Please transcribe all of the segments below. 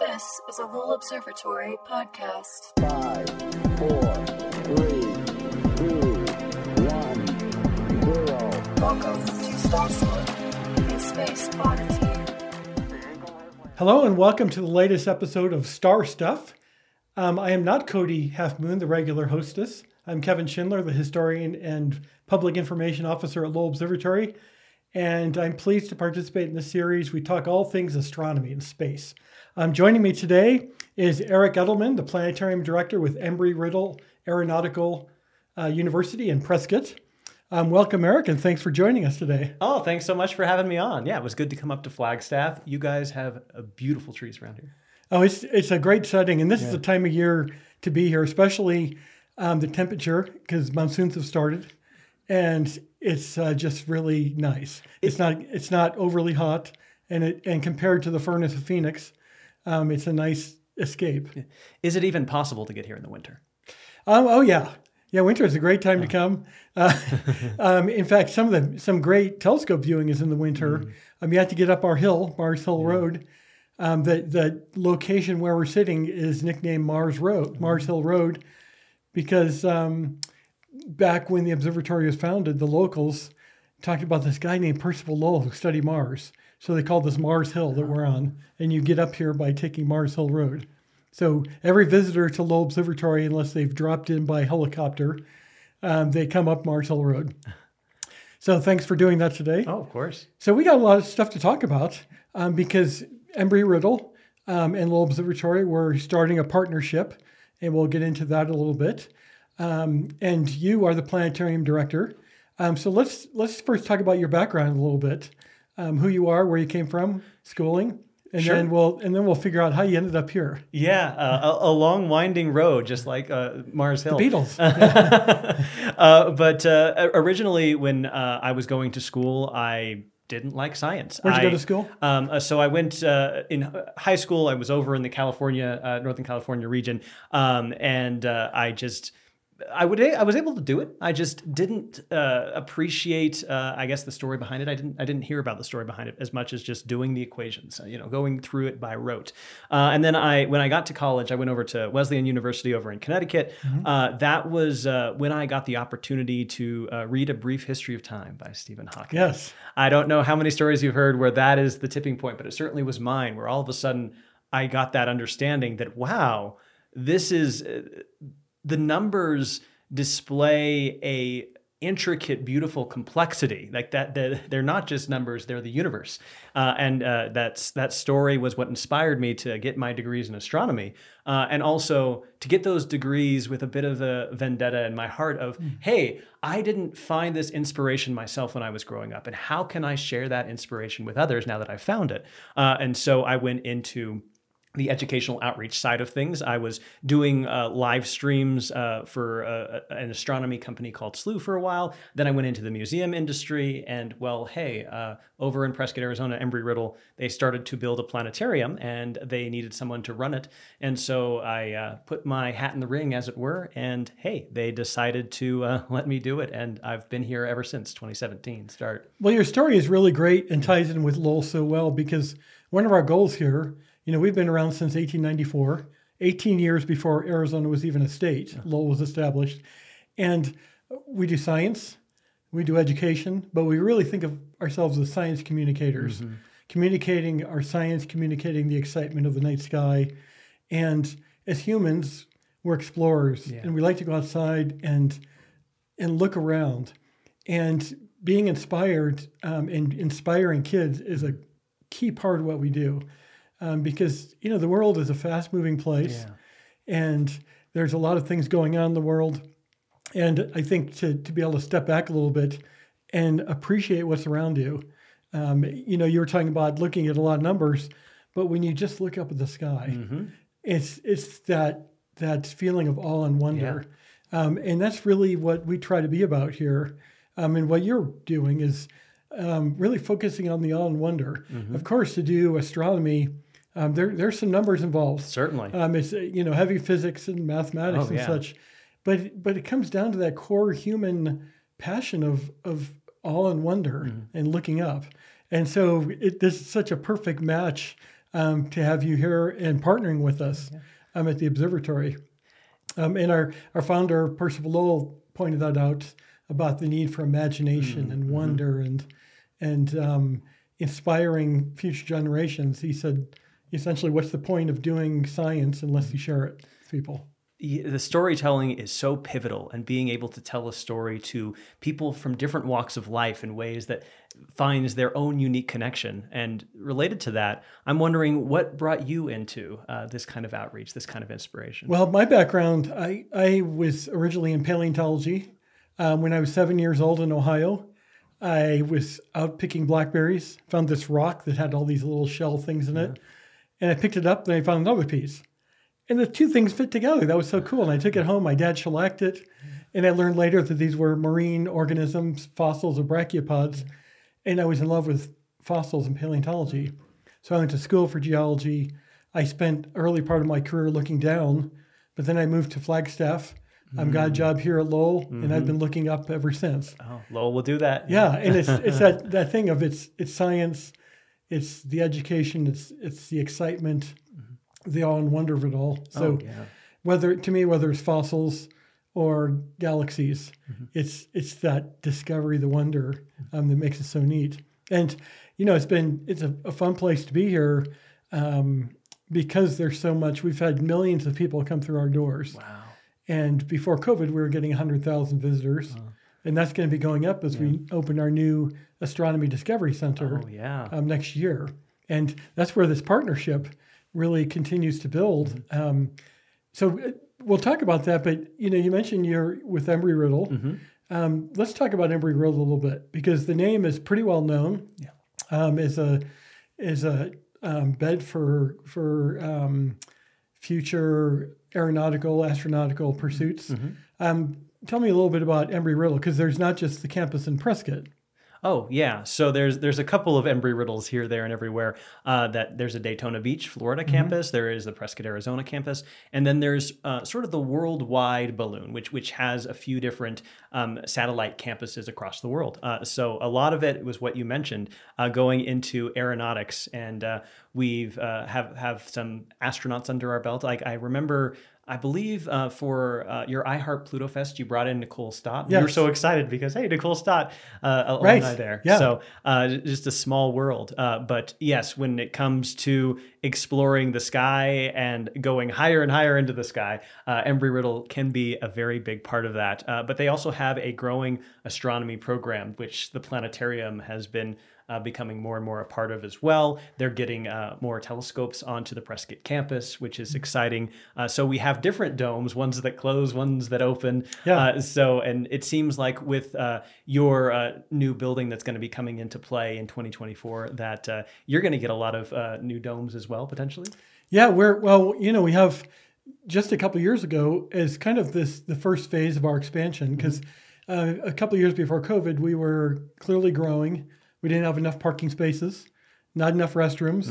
This is a Lowell Observatory podcast. Five, four, three, two, one, zero. Welcome to Star Slip, a space oddity. Hello and welcome to the latest episode of Star Stuff. Um, I am not Cody Half Moon, the regular hostess. I'm Kevin Schindler, the historian and public information officer at Lowell Observatory, and I'm pleased to participate in this series. We talk all things astronomy and space. Um, joining me today is Eric Edelman, the planetarium director with Embry-Riddle Aeronautical uh, University in Prescott. Um, welcome, Eric, and thanks for joining us today. Oh, thanks so much for having me on. Yeah, it was good to come up to Flagstaff. You guys have beautiful trees around here. Oh, it's it's a great setting, and this is the time of year to be here, especially um, the temperature because monsoons have started, and it's uh, just really nice. It's not it's not overly hot, and it and compared to the furnace of Phoenix, um, it's a nice escape. Is it even possible to get here in the winter? Um, oh yeah, yeah. Winter is a great time to come. Uh, um, in fact, some of the some great telescope viewing is in the winter. Um, you have to get up our hill, Mars Hill Road. Um, the the location where we're sitting is nicknamed Mars Road, Mars Hill Road, because um, back when the observatory was founded, the locals talked about this guy named Percival Lowell who studied Mars. So they called this Mars Hill that we're on, and you get up here by taking Mars Hill Road. So every visitor to Lowell Observatory, unless they've dropped in by helicopter, um, they come up Mars Hill Road. So thanks for doing that today. Oh, of course. So we got a lot of stuff to talk about um, because Embry-Riddle um, and Lowell Observatory were starting a partnership, and we'll get into that a little bit. Um, and you are the planetarium director. Um, so let's let's first talk about your background a little bit, um, who you are, where you came from, schooling, and Sure. then we'll and then we'll figure out how you ended up here. Yeah, uh, a, a long winding road, just like uh, Mars Hill. Beatles. uh, but uh, originally, when uh, I was going to school, I didn't like science. Where'd you go to school? Um, uh, so I went uh, in high school. I was over in the California, uh, Northern California region, um, and uh, I just. I would. I was able to do it. I just didn't uh, appreciate. Uh, I guess the story behind it. I didn't. I didn't hear about the story behind it as much as just doing the equations. You know, going through it by rote. Uh, and then I, when I got to college, I went over to Wesleyan University over in Connecticut. Uh, that was uh, when I got the opportunity to uh, read a brief history of time by Stephen Hawking. Yes. I don't know how many stories you've heard where that is the tipping point, but it certainly was mine, where all of a sudden I got that understanding that, wow, this is uh, the numbers display a intricate beautiful complexity. Like that they're, they're not just numbers they're the universe. Uh, and uh, that's that story was what inspired me to get my degrees in astronomy uh, and also to get those degrees with a bit of a vendetta in my heart of hey i didn't find this inspiration myself when i was growing up and how can i share that inspiration with others now that i've found it? Uh, and so i went into the educational outreach side of things. I was doing uh, live streams uh, for uh, an astronomy company called Slooh for a while. Then I went into the museum industry, and well, hey, uh, over in Prescott, Arizona, Embry-Riddle, they started to build a planetarium, and they needed someone to run it. And so I uh, put my hat in the ring, as it were, and hey, they decided to let me do it, and I've been here ever since 2017 start. Well, your story is really great and ties in with Lowell so well because one of our goals here, you know, we've been around since 1894, 18 years before Arizona was even a state. Lowell was established. And we do science, we do education, but we really think of ourselves as science communicators, communicating our science, communicating the excitement of the night sky. And as humans, we're explorers and we like to go outside and and look around. And being inspired um, and inspiring kids is a key part of what we do, um, because you know the world is a fast-moving place, and there's a lot of things going on in the world. And I think to to be able to step back a little bit and appreciate what's around you. Um, you know, you were talking about looking at a lot of numbers, but when you just look up at the sky, it's it's that that feeling of awe and wonder, um, and that's really what we try to be about here. Um, and what you're doing is um, really focusing on the awe and wonder. Of course, to do astronomy, um, there there's some numbers involved. Certainly. Um, it's you know heavy physics and mathematics Oh, and yeah. such, but but it comes down to that core human passion of of awe and wonder Mm-hmm. and looking up. And so it, this is such a perfect match um, to have you here and partnering with us um, at the observatory. Um, and our, our founder, Percival Lowell, pointed that out about the need for imagination and wonder and and um, inspiring future generations. He said, essentially, what's the point of doing science unless you share it with people? the storytelling is so pivotal and being able to tell a story to people from different walks of life in ways that finds their own unique connection and related to that i'm wondering what brought you into uh, this kind of outreach this kind of inspiration Well, my background, I, I was originally in paleontology. Um, when I was seven years old in Ohio, I was out picking blackberries, found this rock that had all these little shell things in it, and I picked it up, and I found another piece. And the two things fit together. That was so cool. And I took it home. My dad shellacked it. And I learned later that these were marine organisms, fossils of brachiopods. And I was in love with fossils and paleontology. So I went to school for geology. I spent early part of my career looking down, but then I moved to Flagstaff. I've got a mm. job here at Lowell, and I've mm-hmm. been looking up ever since. oh lowell will do that Yeah, and it's it's that, that thing of it's it's science, it's the education, it's it's the excitement, the awe and wonder of it all. So Oh, yeah. whether to me whether it's fossils or galaxies, it's it's that discovery, the wonder um, that makes it so neat. And you know, it's been it's a, a fun place to be here um, because there's so much. We've had millions of people come through our doors. wow And before COVID, we were getting 100,000 visitors. And that's going to be going up as we open our new Astronomy Discovery Center oh yeah um, next year. And that's where this partnership really continues to build. Um, so uh, we'll talk about that. But, you know, you mentioned you're with Embry Riddle. Um, let's talk about Embry Riddle a little bit because the name is pretty well known Yeah. um, as a, as a um, bed for, for um, future aeronautical, astronautical pursuits. Um, tell me a little bit about Embry Riddle because there's not just the campus in Prescott. Oh yeah, so there's there's a couple of Embry Riddles here, there, and everywhere. Uh, that there's a Daytona Beach, Florida campus. There is the Prescott, Arizona campus, and then there's uh, sort of the worldwide balloon, which which has a few different um, satellite campuses across the world. Uh, so a lot of it was what you mentioned, uh, going into aeronautics, and uh, we've uh, have have some astronauts under our belt. Like I remember. I believe uh, for uh, your iHeart Pluto Fest, you brought in Nicole Stott. You were so excited because hey, Nicole Stott, uh, alumni Right. there. Yeah. So uh, just a small world. Uh, but yes, when it comes to exploring the sky and going higher and higher into the sky, uh, Embry Riddle can be a very big part of that. Uh, but they also have a growing astronomy program, which the planetarium has been. Uh, becoming more and more a part of as well. They're getting uh, more telescopes onto the Prescott campus, which is exciting. Uh, so we have different domes, ones that close, ones that open. Yeah. Uh, so, and it seems like with uh, your uh, new building that's going to be coming into play in 2024, that uh, you're going to get a lot of uh, new domes as well, potentially. Yeah, we're well, you know, we have just a couple years ago as kind of this the first phase of our expansion because uh, a couple years before COVID, we were clearly growing. We didn't have enough parking spaces, not enough restrooms.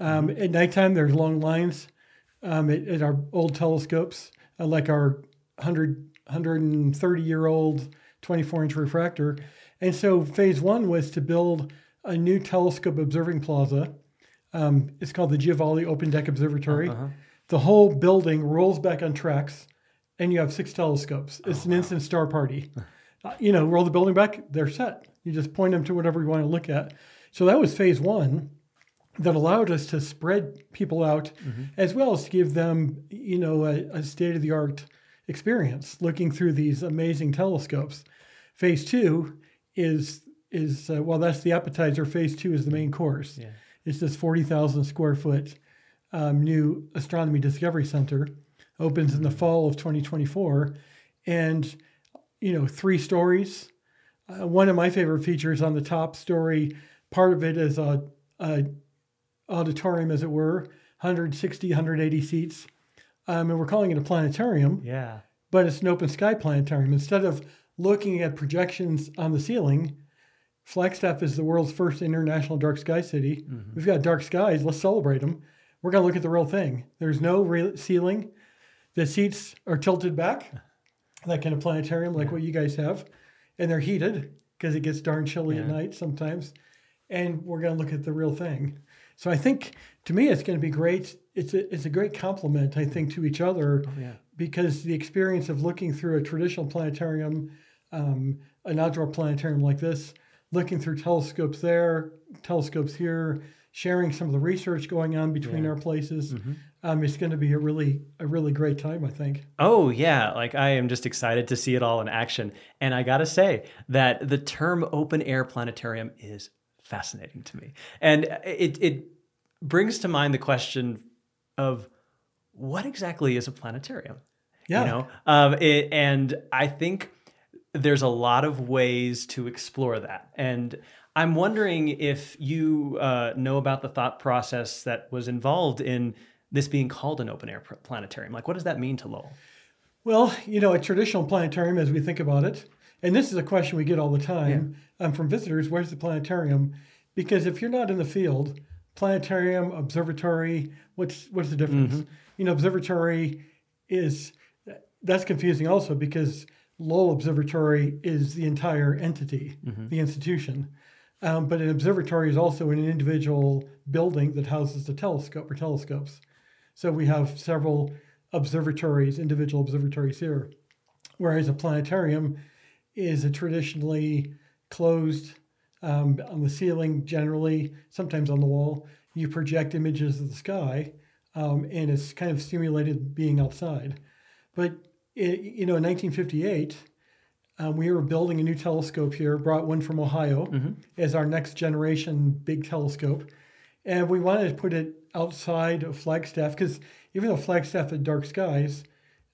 Um, at nighttime, there's long lines um, at, at our old telescopes, uh, like our 100, 130 year old 24 inch refractor. And so phase one was to build a new telescope observing plaza. Um, it's called the Giovale Open Deck Observatory. The whole building rolls back on tracks, and you have six telescopes. It's an instant star party. Uh, you know, roll the building back, they're set. You just point them to whatever you want to look at. So that was phase one that allowed us to spread people out as well as to give them, you know, a, a state of the art experience looking through these amazing telescopes. Phase two is is uh, well, that's the appetizer. Phase two is the main course. Yeah. It's this forty thousand square foot um, new astronomy discovery center. Opens in the fall of 2024, and you know, three stories. Uh, one of my favorite features on the top story, part of it is a, a auditorium, as it were, 160, 180 seats. Um, and we're calling it a planetarium, Yeah. but it's an open sky planetarium. Instead of looking at projections on the ceiling, Flagstaff is the world's first international dark sky city. We've got dark skies. Let's celebrate them. We're going to look at the real thing. There's no real ceiling. The seats are tilted back, like in a planetarium, like what you guys have, and they're heated because it gets darn chilly at night sometimes. And we're going to look at the real thing. So I think to me it's going to be great. It's a, it's a great compliment, I think, to each other yeah. because the experience of looking through a traditional planetarium, um, an outdoor planetarium like this, looking through telescopes there, telescopes here, sharing some of the research going on between Yeah. our places, um, it's going to be a really a really great time, I think. Oh yeah, like I am just excited to see it all in action. And I gotta say that the term open air planetarium is fascinating to me. And it it brings to mind the question of what exactly is a planetarium? Yeah. You know? Um it, and I think there's a lot of ways to explore that. And I'm wondering if you uh, know about the thought process that was involved in this being called an open air planetarium. Like, what does that mean to Lowell? Well, you know, a traditional planetarium, as we think about it, and this is a question we get all the time um, from visitors where's the planetarium? Because if you're not in the field, planetarium, observatory, what's what's the difference? You know, observatory is that's confusing also because Lowell Observatory is the entire entity, the institution. Um, but an observatory is also an individual building that houses the telescope or telescopes. So we have several observatories, individual observatories here, whereas a planetarium is a traditionally closed um, on the ceiling, generally, sometimes on the wall. You project images of the sky, um, and it's kind of simulated being outside. But it, you know, in 1958, um, we were building a new telescope here. Brought one from Ohio as our next generation big telescope, and we wanted to put it outside of Flagstaff because even though Flagstaff had dark skies,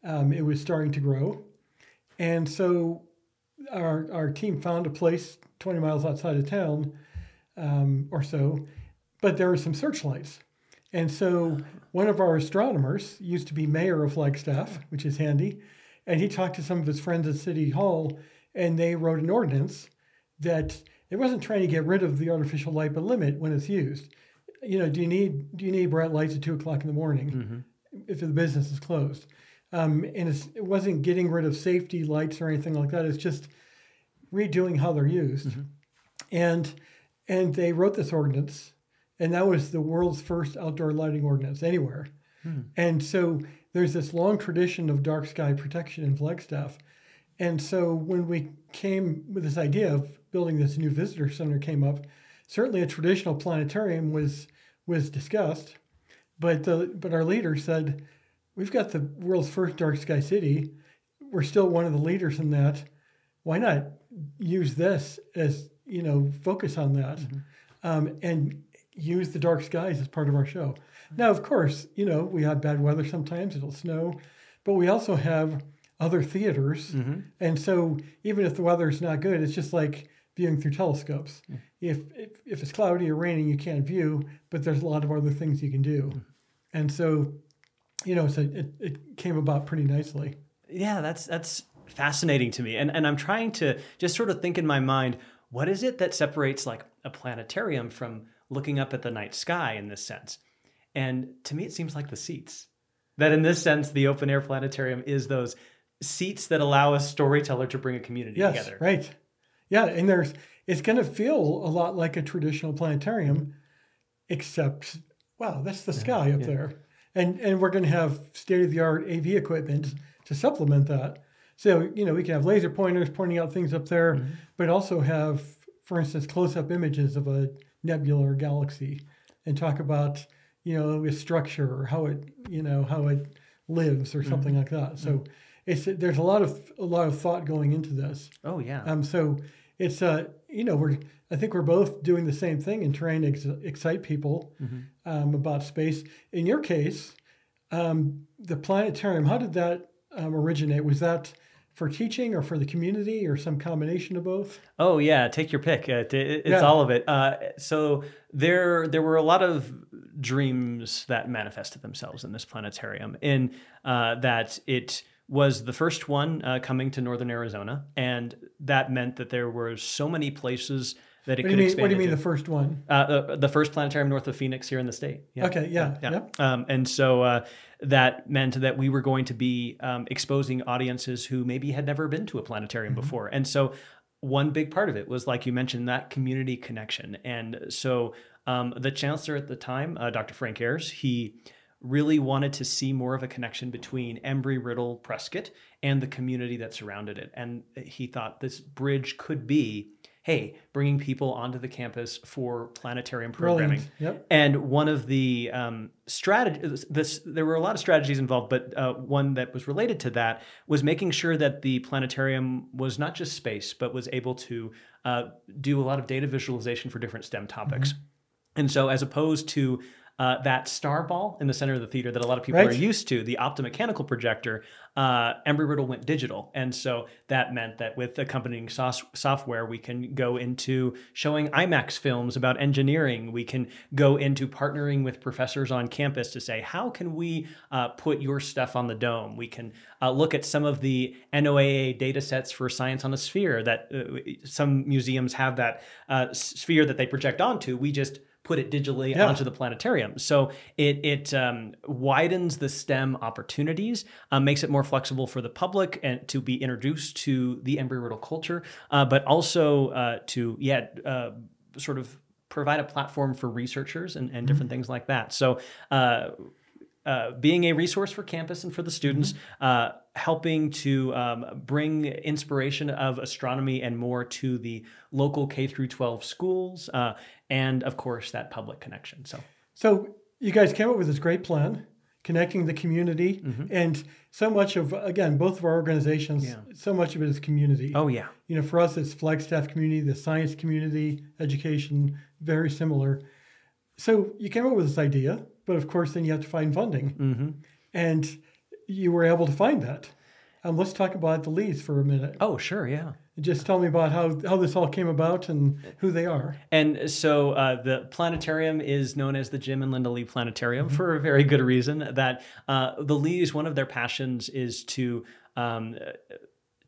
um, it was starting to grow, and so our our team found a place 20 miles outside of town um, or so, but there were some searchlights. And so one of our astronomers used to be mayor of Flagstaff, which is handy, and he talked to some of his friends at City Hall, and they wrote an ordinance that it wasn't trying to get rid of the artificial light, but limit when it's used. You know, do you need do you need bright lights at two o'clock in the morning mm-hmm. if the business is closed? Um, and it's, it wasn't getting rid of safety lights or anything like that. It's just redoing how they're used. Mm-hmm. And and they wrote this ordinance, and that was the world's first outdoor lighting ordinance anywhere. Hmm. And so there's this long tradition of dark sky protection in Flagstaff. And so when we came with this idea of building this new visitor center came up, certainly a traditional planetarium was was discussed, but the but our leader said, we've got the world's first dark sky city. We're still one of the leaders in that. Why not use this as you know focus on that, um, and use the dark skies as part of our show. Now, of course, you know we have bad weather sometimes; it'll snow, but we also have other theaters, and so even if the weather's not good, it's just like viewing through telescopes. Hmm. If, if if it's cloudy or raining, you can't view, but there's a lot of other things you can do, hmm. and so you know, so it, it came about pretty nicely. Yeah, that's that's fascinating to me. And and I'm trying to just sort of think in my mind, what is it that separates like a planetarium from looking up at the night sky in this sense? And to me it seems like the seats. That in this sense the open air planetarium is those seats that allow a storyteller to bring a community Yes, together. right. Yeah, and there's it's going to feel a lot like a traditional planetarium, except wow, that's the sky up there, and and we're going to have state of the art AV equipment to supplement that. So you know we can have laser pointers pointing out things up there, Mm-hmm. but also have, for instance, close up images of a nebula or galaxy, and talk about you know its structure or how it you know how it lives or something Mm-hmm. like that. So. It's, there's a lot of a lot of thought going into this. Oh yeah. Um, so it's uh, you know, we're I think we're both doing the same thing and trying to ex- excite people um, about space. In your case, um, the planetarium, how did that um, originate? Was that for teaching or for the community or some combination of both? Oh yeah, take your pick. It, it- it's Yeah. all of it. Uh, so there, there were a lot of dreams that manifested themselves in this planetarium. In uh, that it was the first one uh, coming to northern Arizona, and that meant that there were so many places that it What could mean? expand. What do you mean the first one? Uh, the, the first planetarium north of Phoenix here in the state. Yeah. Okay, yeah, Yeah. yep. Um, and so uh, that meant that we were going to be um, exposing audiences who maybe had never been to a planetarium Mm-hmm. before. And so one big part of it was, like you mentioned, that community connection. And so um, the chancellor at the time, uh, Dr. Frank Ayers, he really wanted to see more of a connection between Embry Riddle Prescott and the community that surrounded it. And he thought this bridge could be hey, bringing people onto the campus for planetarium programming. Yep. And one of the um, strategies, this there were a lot of strategies involved, but uh, one that was related to that was making sure that the planetarium was not just space, but was able to uh, do a lot of data visualization for different STEM topics. And so, as opposed to uh, that star ball in the center of the theater that a lot of people Right. are used to, the optomechanical projector, uh, Embry Riddle went digital. And so that meant that with accompanying software, we can go into showing IMAX films about engineering. We can go into partnering with professors on campus to say, how can we uh, put your stuff on the dome? We can uh, look at some of the NOAA data sets for science on a sphere that uh, some museums have that uh, sphere that they project onto. We just put it digitally Yeah. onto the planetarium. So it it um, widens the STEM opportunities, uh, makes it more flexible for the public and to be introduced to the Embry Riddle culture, uh, but also uh, to yeah uh, sort of provide a platform for researchers and, and different things like that. So. Uh, uh, being a resource for campus and for the students, uh, helping to um, bring inspiration of astronomy and more to the local K through 12 schools, uh, and of course that public connection. So So you guys came up with this great plan, connecting the community, Mm-hmm. and so much of again both of our organizations. Yeah. So much of it is community. oh yeah, You know, for us, it's Flagstaff community, the science community, education, very similar. So you came up with this idea, but of course, then you have to find funding, Mm-hmm. and you were able to find that. Um, let's talk about the Lees for a minute. oh sure, yeah. Just tell me about how, how this all came about and who they are. And so uh, the planetarium is known as the Jim and Linda Lee Planetarium for a very good reason. That uh, the Lees, one of their passions is to um,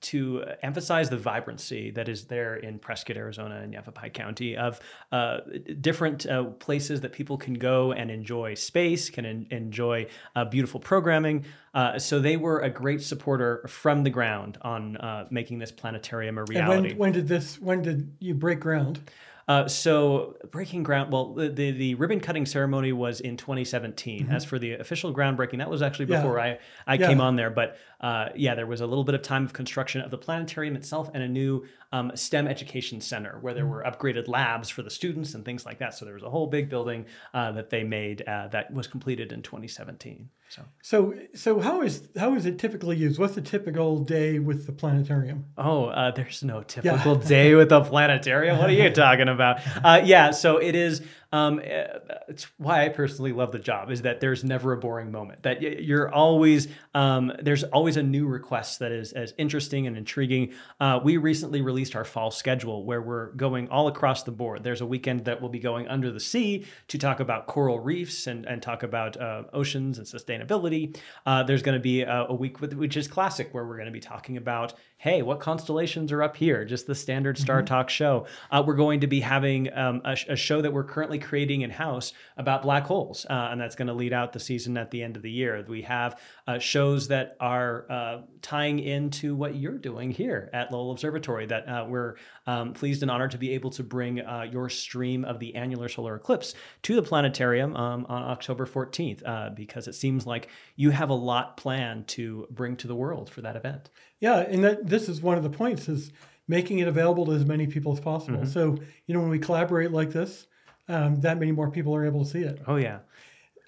to emphasize the vibrancy that is there in Prescott, Arizona, and Yavapai County of uh, different uh, places that people can go and enjoy space, can en- enjoy uh, beautiful programming. Uh, so they were a great supporter from the ground on uh, making this planetarium a And reality. when, when did this? When did you break ground? Uh, so breaking ground. Well, the, the the ribbon cutting ceremony was in 2017. As for the official groundbreaking, that was actually Mm-hmm. Yeah. before I I Yeah. came on there. But uh, yeah, there was a little bit of time of construction of the planetarium itself and a new um, STEM education center where Mm. there were upgraded labs for the students and things like that. So there was a whole big building uh, that they made uh, that was completed in 2017. So So, so how is how is it typically used? What's the typical day with the planetarium? Oh, uh, there's no typical day with the planetarium. What are you talking about? Uh, yeah, so it is. Um, uh, it's why I personally love the job is that there's never a boring moment. That you're always um, there's always a new request that is as interesting and intriguing. Uh, we recently released our fall schedule where we're going all across the board. There's a weekend that we'll be going under the sea to talk about coral reefs and and talk about uh, oceans and sustainability. Uh, there's going to be a, a week with, which is classic where we're going to be talking about hey, what constellations are up here? Just the standard Star Talk show. Uh, we're going to be having um, a, sh- a show that we're currently creating in house about black holes, uh, and that's going to lead out the season at the end of the year. We have uh, shows that are uh, tying into what you're doing here at Lowell Observatory. That uh, we're um, pleased and honored to be able to bring uh, your stream of the annular solar eclipse to the planetarium um, on October 14th, uh, because it seems like you have a lot planned to bring to the world for that event. Yeah, and that this is one of the points is making it available to as many people as possible. Mm-hmm. So you know when we collaborate like this, um, that many more people are able to see it. Oh yeah.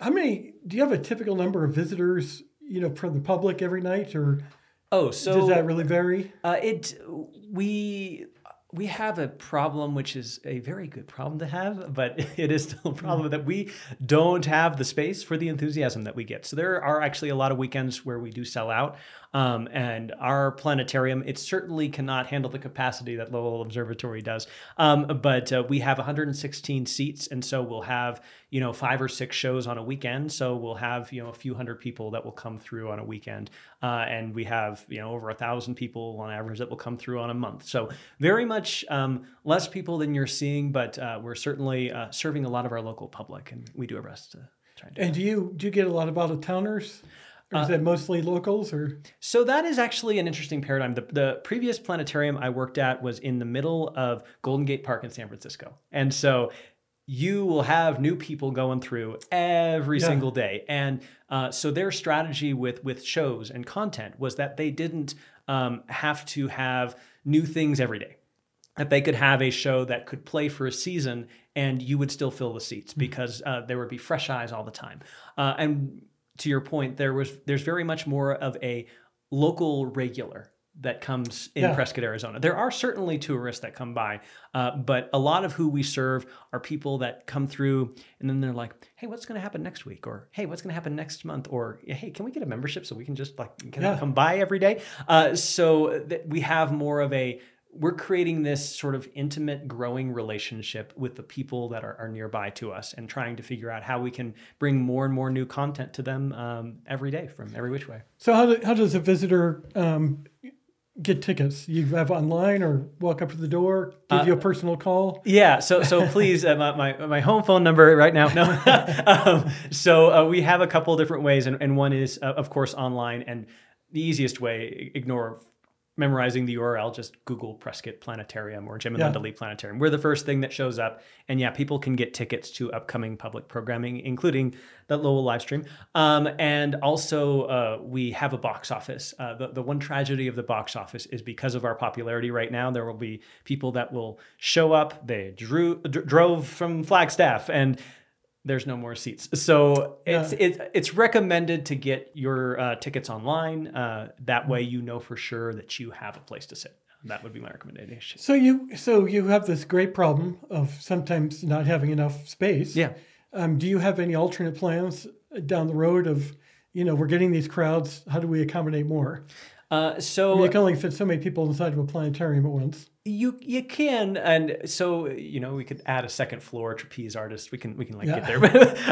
How many? Do you have a typical number of visitors? You know, from the public every night, or Oh, so does that really vary? uh, it we we have a problem which is a very good problem to have, but it is still a problem that we don't have the space for the enthusiasm that we get. So there are actually a lot of weekends where we do sell out. Um, and our planetarium, it certainly cannot handle the capacity that Lowell Observatory does. Um, but uh, we have 116 seats, and so we'll have you know five or six shows on a weekend. So we'll have you know a few hundred people that will come through on a weekend, uh, and we have you know over a thousand people on average that will come through on a month. So very much um, less people than you're seeing, but uh, we're certainly uh, serving a lot of our local public, and we do our best to try and do. And do you do you get a lot of out of towners? Or is that mostly locals or? So that is actually an interesting paradigm. The, the previous planetarium I worked at was in the middle of Golden Gate Park in San Francisco. And so you will have new people going through every Yeah. single day. And uh, so their strategy with, with shows and content was that they didn't um, have to have new things every day that they could have a show that could play for a season and you would still fill the seats Hmm. because uh, there would be fresh eyes all the time. Uh, and to your point, there was there's very much more of a local regular that comes in Yeah. Prescott, Arizona. There are certainly tourists that come by, uh, but a lot of who we serve are people that come through and then they're like, "Hey, what's going to happen next week?" or "Hey, what's going to happen next month?" or "Hey, can we get a membership so we can just like can Yeah. come by every day?" Uh, so that we have more of a we're creating this sort of intimate, growing relationship with the people that are, are nearby to us and trying to figure out how we can bring more and more new content to them um, every day from every which way. So how, do, how does a visitor um, get tickets? You have online or walk up to the door, give Uh, you a personal call? Yeah, so so please, uh, my, my my home phone number right now. No, um, so uh, we have a couple different ways, and, and one is uh, of course online, and the easiest way ignore memorizing the URL, just Google Prescott Planetarium or Jim and Yeah. Linda Lee Planetarium. We're the first thing that shows up, and yeah, people can get tickets to upcoming public programming, including that Lowell live stream. Um, and also, uh, we have a box office. Uh, the, the one tragedy of the box office is because of our popularity right now, there will be people that will show up. They drew dr- drove from Flagstaff and there's no more seats. So it's Yeah. it's it's recommended to get your uh, tickets online. Uh, that way, you know for sure that you have a place to sit. That would be my recommendation. So you so you have this great problem of sometimes not having enough space. Yeah. Um, do you have any alternate plans down the road of, you know, we're getting these crowds. How do we accommodate more? Uh, I so mean, you can only fit so many people inside of a planetarium at once. You you can, and so you know we could add a second floor trapeze artist. We can we can like Yeah. get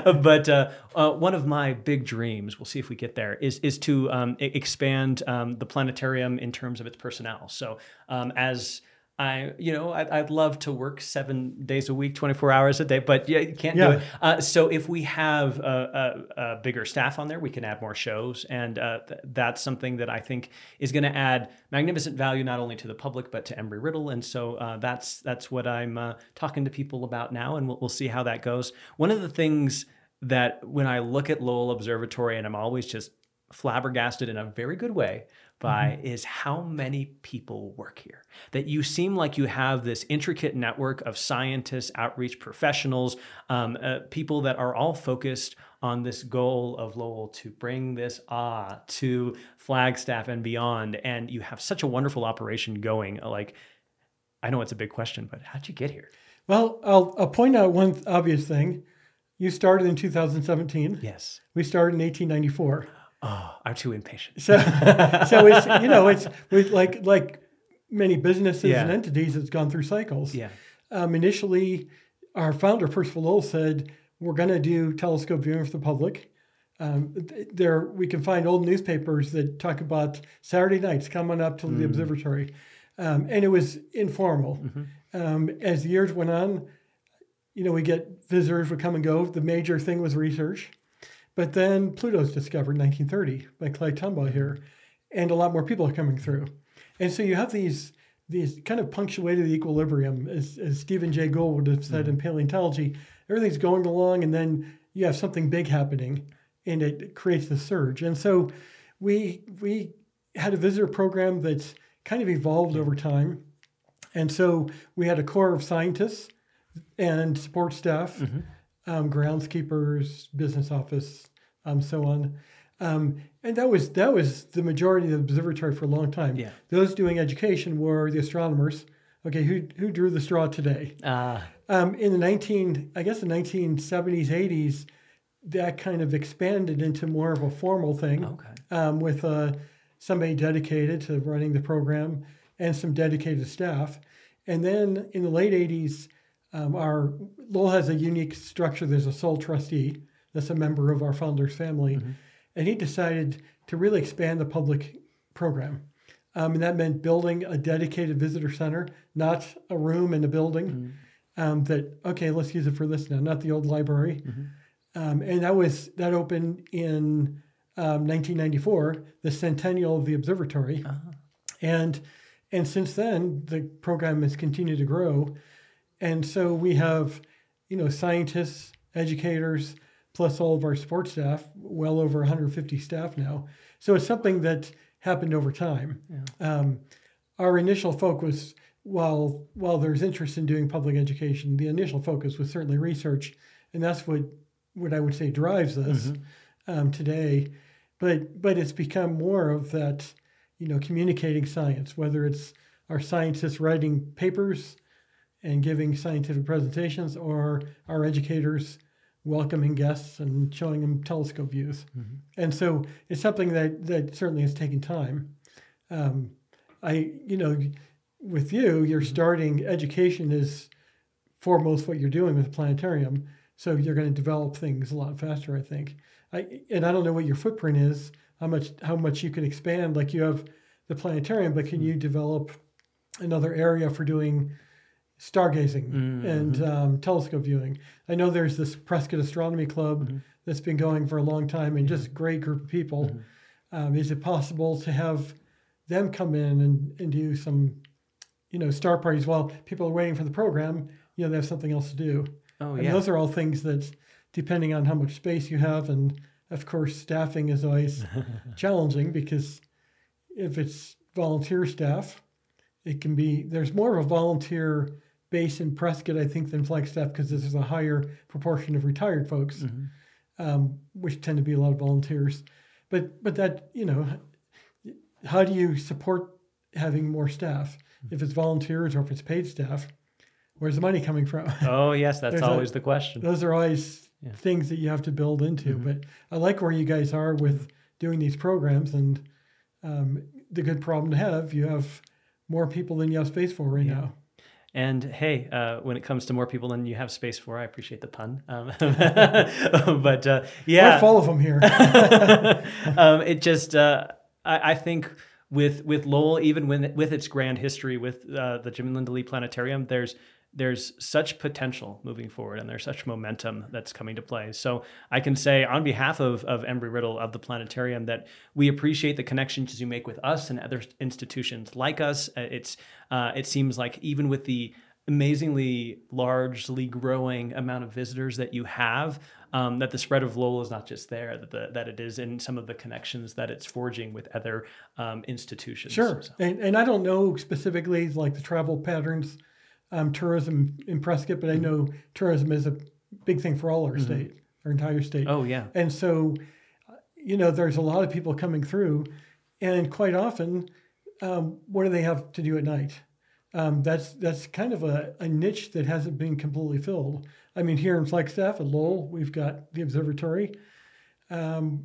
there, but uh, uh, one of my big dreams, we'll see if we get there, is is to um, expand um, the planetarium in terms of its personnel. So um, as I, you know, I'd, I'd love to work seven days a week, 24 hours a day, but yeah, you can't Yeah. do it. Uh, so if we have a, a, a bigger staff on there, we can add more shows, and uh, th- that's something that I think is going to add magnificent value not only to the public but to Embry Riddle. And so uh, that's that's what I'm uh, talking to people about now, and we'll, we'll see how that goes. One of the things that when I look at Lowell Observatory, and I'm always just flabbergasted in a very good way by is how many people work here. That you seem like you have this intricate network of scientists, outreach professionals, um, uh, people that are all focused on this goal of Lowell to bring this ah to Flagstaff and beyond. And you have such a wonderful operation going. Like, I know it's a big question, but how'd you get here? Well, I'll, I'll point out one obvious thing. You started in 2017. Yes. We started in 1894. Oh, I'm too impatient. So, so it's you know it's we, like like many businesses Yeah. and entities, it's gone through cycles. Yeah. Um, initially, our founder Percival Lowell said we're going to do telescope viewing for the public. Um, there, we can find old newspapers that talk about Saturday nights coming up to the observatory, um, and it was informal. Um, as the years went on, you know, we get visitors would come and go. The major thing was research. But then Pluto's discovered in 1930 by Clyde Tombaugh here, and a lot more people are coming through. And so you have these these kind of punctuated equilibrium, as, as Stephen Jay Gould would have said in mm-hmm. paleontology. Everything's going along, and then you have something big happening, and it creates the surge. And so we we had a visitor program that's kind of evolved over time. And so we had a core of scientists and support staff, mm-hmm. Um, groundskeepers, business office, um, so on. Um, and that was that was the majority of the observatory for a long time. Yeah. Those doing education were the astronomers. Okay, who who drew the straw today? Uh, Um, in the 19, I guess the 1970s, 80s, that kind of expanded into more of a formal thing okay. um, with uh, somebody dedicated to running the program and some dedicated staff. And then in the late 80s, um, our Lowell has a unique structure. There's a sole trustee that's a member of our founder's family. And he decided to really expand the public program. Um, and that meant building a dedicated visitor center, not a room in a building. Um, that okay, let's use it for this now, not the old library. Um, and that was that opened in um, 1994, the centennial of the observatory, and and since then the program has continued to grow, and so we have, you know, scientists, educators, plus all of our support staff, well over 150 staff now. So it's something that happened over time. Um, our initial focus, while while there's interest in doing public education, the initial focus was certainly research, and that's what what I would say drives us um, today. But but it's become more of that, you know, communicating science, whether it's our scientists writing papers and giving scientific presentations, or our educators welcoming guests and showing them telescope views. Mm-hmm. And so it's something that that certainly has taken time. Um, I, you know, with you, you're mm-hmm. starting education is foremost what you're doing with the planetarium. So you're going to develop things a lot faster, I think. I and I don't know what your footprint is, how much how much you can expand. Like you have the planetarium, but can mm-hmm. you develop another area for doing stargazing and um, telescope viewing? I know there's this Prescott Astronomy Club that's been going for a long time and just a great group of people. Um, is it possible to have them come in and, and do some, you know, star parties while people are waiting for the program? You know, they have something else to do. Oh And yeah. those are all things that, depending on how much space you have, and of course, staffing is always challenging because if it's volunteer staff, it can be there's more of a volunteer base in Prescott, I think, than Flagstaff because there's a higher proportion of retired folks, um, which tend to be a lot of volunteers. But but that you know, how do you support having more staff if it's volunteers or if it's paid staff? Where's the money coming from? oh yes, that's There's a- always the question. those are always Yeah. things that you have to build into. Mhm. But I like where you guys are with doing these programs, and um, the good problem to have. You have more people than you have space for right Yeah. now. And hey, uh, when it comes to more people than you have space for, I appreciate the pun. Um, but uh, yeah, We're full of them here. um, it just uh, I, I think with with Lowell, even with with its grand history with uh, the Jim and Linda Lee Planetarium, there's there's such potential moving forward and there's such momentum that's coming to play. So I can say on behalf of, of Embry Riddle of the planetarium that we appreciate the connections you make with us and other institutions like us. Uh, It's uh, it seems like even with the amazingly largely growing amount of visitors that you have, um, that the spread of Lowell is not just there, that the, that it is in some of the connections that it's forging with other um, institutions. Sure. So- And, and I don't know specifically like the travel patterns, um, tourism in Prescott, but I Mm-hmm. know tourism is a big thing for all our state, our entire state. Oh yeah. And so, you know, there's a lot of people coming through, and quite often, um, what do they have to do at night? Um, that's that's kind of a, a niche that hasn't been completely filled. I mean, here in Flagstaff at Lowell, we've got the observatory. Um,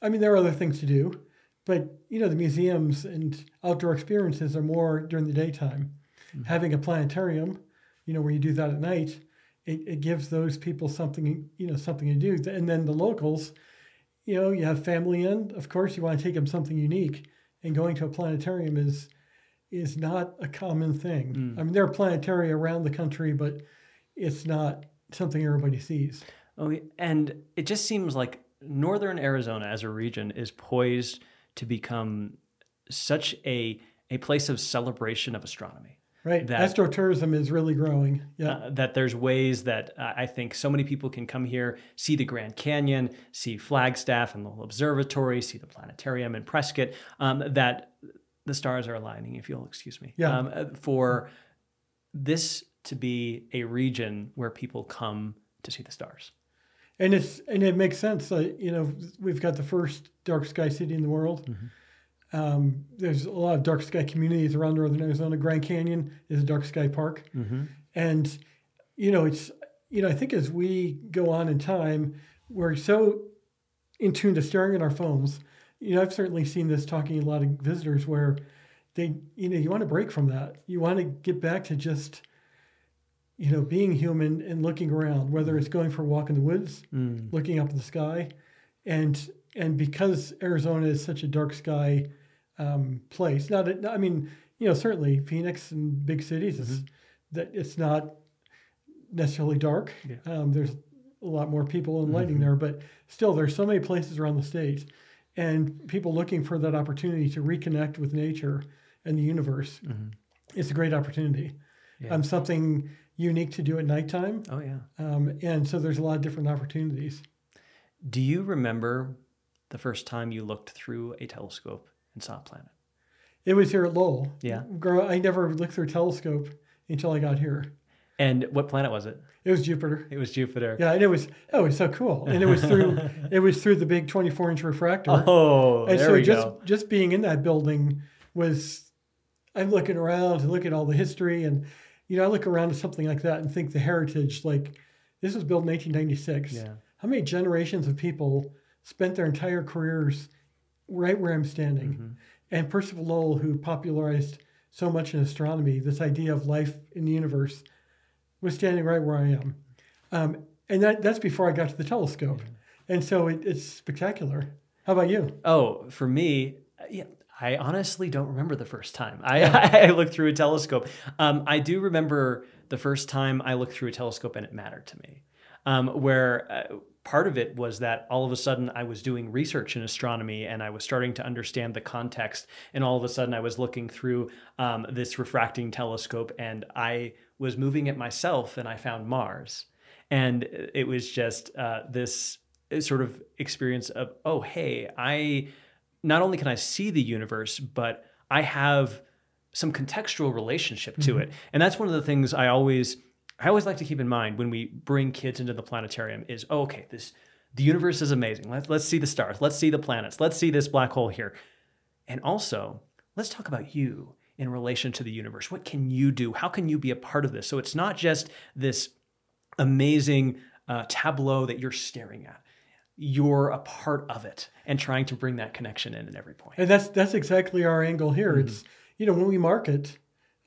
I mean, there are other things to do, but you know, the museums and outdoor experiences are more during the daytime. Mm-hmm. Having a planetarium, you know, where you do that at night, it, it gives those people something, you know, something to do. And then the locals, you know, you have family in, of course, you want to take them something unique. And going to a planetarium is is not a common thing. Mm. I mean, there are planetaria around the country, but it's not something everybody sees. Oh, and it just seems like northern Arizona as a region is poised to become such a a place of celebration of astronomy. Right. That- Astrotourism is really growing. Yeah. Uh, that there's ways that uh, I think so many people can come here, see the Grand Canyon, see Flagstaff and the observatory, see the planetarium in Prescott, um, that the stars are aligning, if you'll excuse me, Yeah. um, uh, for this to be a region where people come to see the stars. and it's and it makes sense. Uh, you know, we've got the first dark sky city in the world. Um, there's a lot of dark sky communities around northern Arizona. Grand Canyon is a dark sky park, and you know, it's you know, I think as we go on in time, we're so in tune to staring at our phones. You know, I've certainly seen this talking to a lot of visitors where they, you know, you want to break from that. You want to get back to just, you know, being human and looking around, whether it's going for a walk in the woods, looking up at the sky, and and because Arizona is such a dark sky um, place, not, I mean, you know, certainly Phoenix and big cities is that it's not necessarily dark. Um, there's a lot more people and lighting there, but still, there's so many places around the state, and people looking for that opportunity to reconnect with nature and the universe, it's a great opportunity. Yeah. Um, something unique to do at nighttime. Oh yeah. Um, and so there's a lot of different opportunities. Do you remember the first time you looked through a telescope and saw a planet? It was here at Lowell. Yeah. Grow, I never looked through a telescope until I got here. And what planet was it? It was Jupiter. It was Jupiter. Yeah, and it was oh, it was so cool. And it was through it was through the big 24 inch refractor. Oh, and there so we just go. just being in that building was I'm looking around and look at all the history and you know I look around at something like that and think the heritage like this was built in 1896. Yeah. How many generations of people spent their entire careers right where I'm standing? Mm-hmm. And Percival Lowell, who popularized so much in astronomy, this idea of life in the universe, was standing right where I am. Um, and that, that's before I got to the telescope. And so it, it's spectacular. How about you? Oh, for me, yeah, I honestly don't remember the first time I, I looked through a telescope. Um, I do remember the first time I looked through a telescope and it mattered to me. Um, where uh, part of it was that all of a sudden I was doing research in astronomy and I was starting to understand the context. And all of a sudden I was looking through um, this refracting telescope and I was moving it myself and I found Mars. And it was just uh, this sort of experience of, oh, hey, I not only can I see the universe, but I have some contextual relationship to it. And that's one of the things I always I always like to keep in mind when we bring kids into the planetarium is oh, okay, this the universe is amazing. Let's let's see the stars, let's see the planets, let's see this black hole here. And also, let's talk about you in relation to the universe. What can you do? How can you be a part of this? So it's not just this amazing uh, tableau that you're staring at. You're a part of it and trying to bring that connection in at every point. And that's that's exactly our angle here. Mm-hmm. It's you know when we market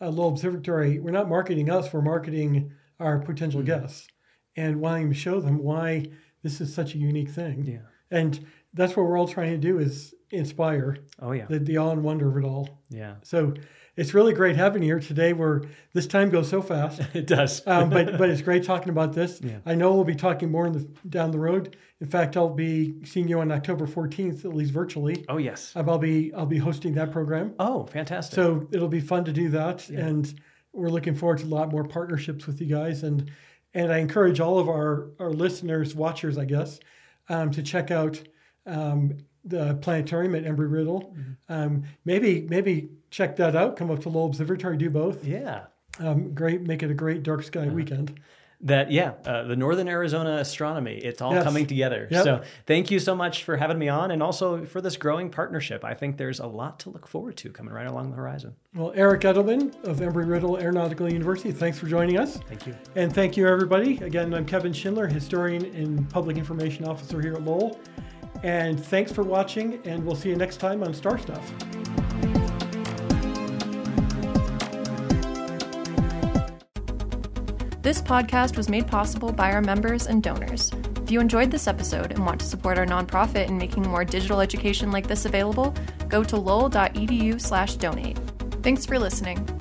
uh, Lowell Observatory, we're not marketing us, we're marketing our potential Mm-hmm. guests and wanting to show them why this is such a unique thing. Yeah. And that's what we're all trying to do is inspire Oh yeah. the, the awe and wonder of it all. Yeah. So it's really great having you here today. Where this time goes so fast, It does. um, but but it's great talking about this. Yeah. I know we'll be talking more in the, down the road. In fact, I'll be seeing you on October 14th, at least virtually. oh yes. Um, I'll be I'll be hosting that program. Oh, fantastic. So it'll be fun to do that, and we're looking forward to a lot more partnerships with you guys. And and I encourage all of our our listeners, watchers, I guess, um, to check out um, the planetarium at Embry Riddle. Um, maybe maybe check that out. Come up to Lowell Observatory, do both. yeah. Um, great, make it a great dark sky weekend. That yeah, uh, the Northern Arizona astronomy. It's all Yes. coming together. Yep. So thank you so much for having me on, and also for this growing partnership. I think there's a lot to look forward to coming right along the horizon. Well, Eric Edelman of Embry Riddle Aeronautical University, thanks for joining us. Thank you. And thank you, everybody. Again, I'm Kevin Schindler, historian and public information officer here at Lowell. And thanks for watching, and we'll see you next time on Star Stuff. This podcast was made possible by our members and donors. If you enjoyed this episode and want to support our nonprofit in making more digital education like this available, go to lowell.edu/donate. Thanks for listening.